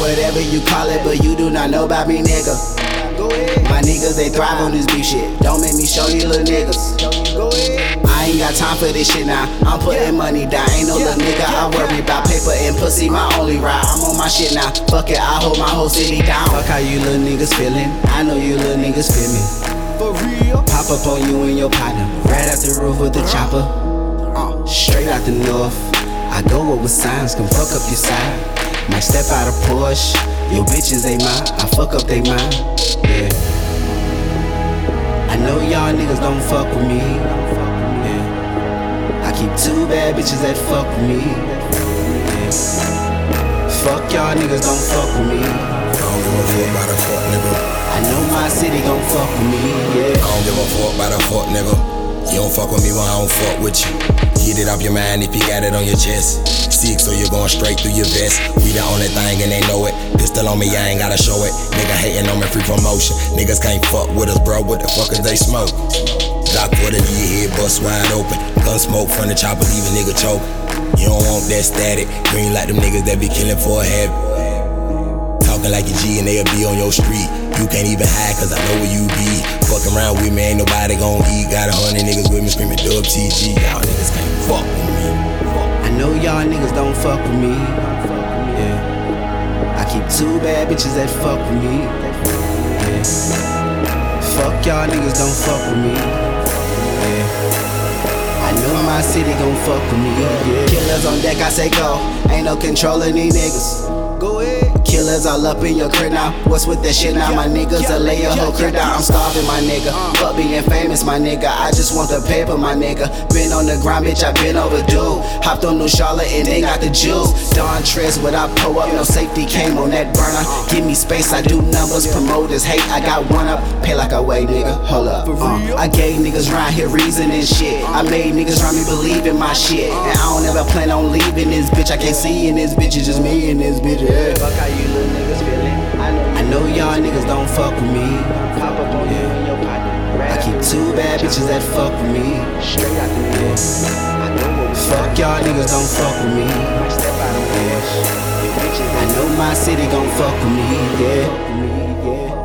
Whatever you call it, but you do not know about me, nigga. My niggas, they thrive on this beef shit. Don't make me show you little niggas. I ain't got time for this shit now. I'm putting money down. Ain't no little nigga. I worry about paper and pussy, my only ride. I'm on my shit now. Fuck it, I hold my whole city down. Fuck how you little niggas feeling. I know you little niggas feel me. For real? Pop up on you and your partner. Right out the roof with the chopper. Uh, straight out the north. I go with signs, can fuck up your side. Might step out of Porsche. Your bitches ain't mine. I fuck up they mind. Yeah. I know y'all niggas don't fuck with me. Yeah. I keep two bad bitches that fuck with me. Yeah. Fuck y'all niggas don't fuck with me. I don't give a fuck about a fuck nigga. I know my city gon' fuck with me. Yeah. I don't give a fuck about a fuck nigga. You don't fuck with me when I don't fuck with you. Get it off your mind if you got it on your chest. Sick, so you're going straight through your vest. We the only thing and they know it. Pistol on me, I ain't gotta show it. Nigga hating on me, free promotion. Niggas can't fuck with us, bro. What the fuck is they smoke? Glock 40 to your head, bust wide open. Gun smoke from the chopper, leave a nigga choke. You don't want that static. Green like them niggas that be killing for a habit. Talking like a G and they'll be on your street. You can't even hide cause I know where you be. Fucking around with me, ain't nobody gon' eat. Got a hundred niggas with me screaming dub TG. Y'all niggas can't fuck with me. I know y'all niggas don't fuck with me. Yeah. I keep two bad bitches that fuck with me. Yeah. Fuck y'all niggas don't fuck with me. Yeah. I know my city gon' fuck with me. Yeah. Killers on deck, I say go. Ain't no controlling these niggas. Go ahead. Killers all up in your crib now. What's with that shit now? My niggas will lay your whole crib down. I'm starving, my nigga. Fuck being famous, my nigga. I just want the paper, my nigga. Been on the grind, bitch, I been overdue. On New Charlotte and they got the juice. Don Trez, what I pull up, no safety came on that burner. Give me space, I do numbers. Promoters hate, I got one up. Pay like I weigh, nigga. Hold up. Uh, I gave niggas round here reason and shit. I made niggas round me believe in my shit. And I don't ever plan on leaving this bitch. I can't see in this bitch, it's just me and this bitch. Yeah. Fuck how you little niggas feeling. I know y'all niggas don't fuck with me. Pop up on you and your partner. I keep two bad bitches that fuck with me. Straight out the yeah. Y'all niggas don't fuck with me. I know my city gon' fuck with me. Yeah.